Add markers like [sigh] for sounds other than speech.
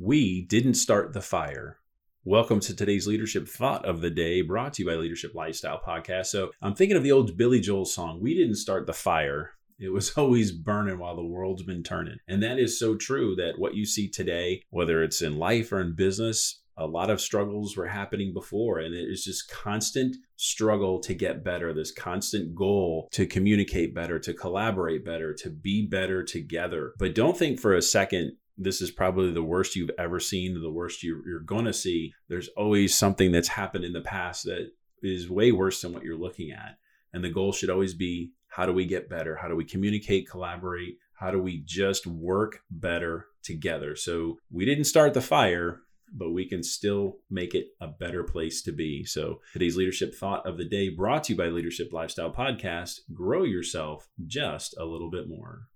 We didn't start the fire. Welcome to today's leadership thought of the day brought to you by Leadership Lifestyle Podcast. So I'm thinking of the old Billy Joel song, We Didn't Start the Fire. It was [laughs] always burning while the world's been turning. And that is so true that what you see today, whether it's in life or in business, a lot of struggles were happening before and it is just constant struggle to get better this constant goal to communicate better to collaborate better to be better together but don't think for a second this is probably the worst you've ever seen, the worst you're, you're going to see. There's always something that's happened in the past that is way worse than what you're looking at. And the goal should always be how do we get better? How do we communicate, collaborate? How do we just work better together? So we didn't start the fire, but we can still make it a better place to be. So today's leadership thought of the day brought to you by Leadership Lifestyle Podcast grow yourself just a little bit more.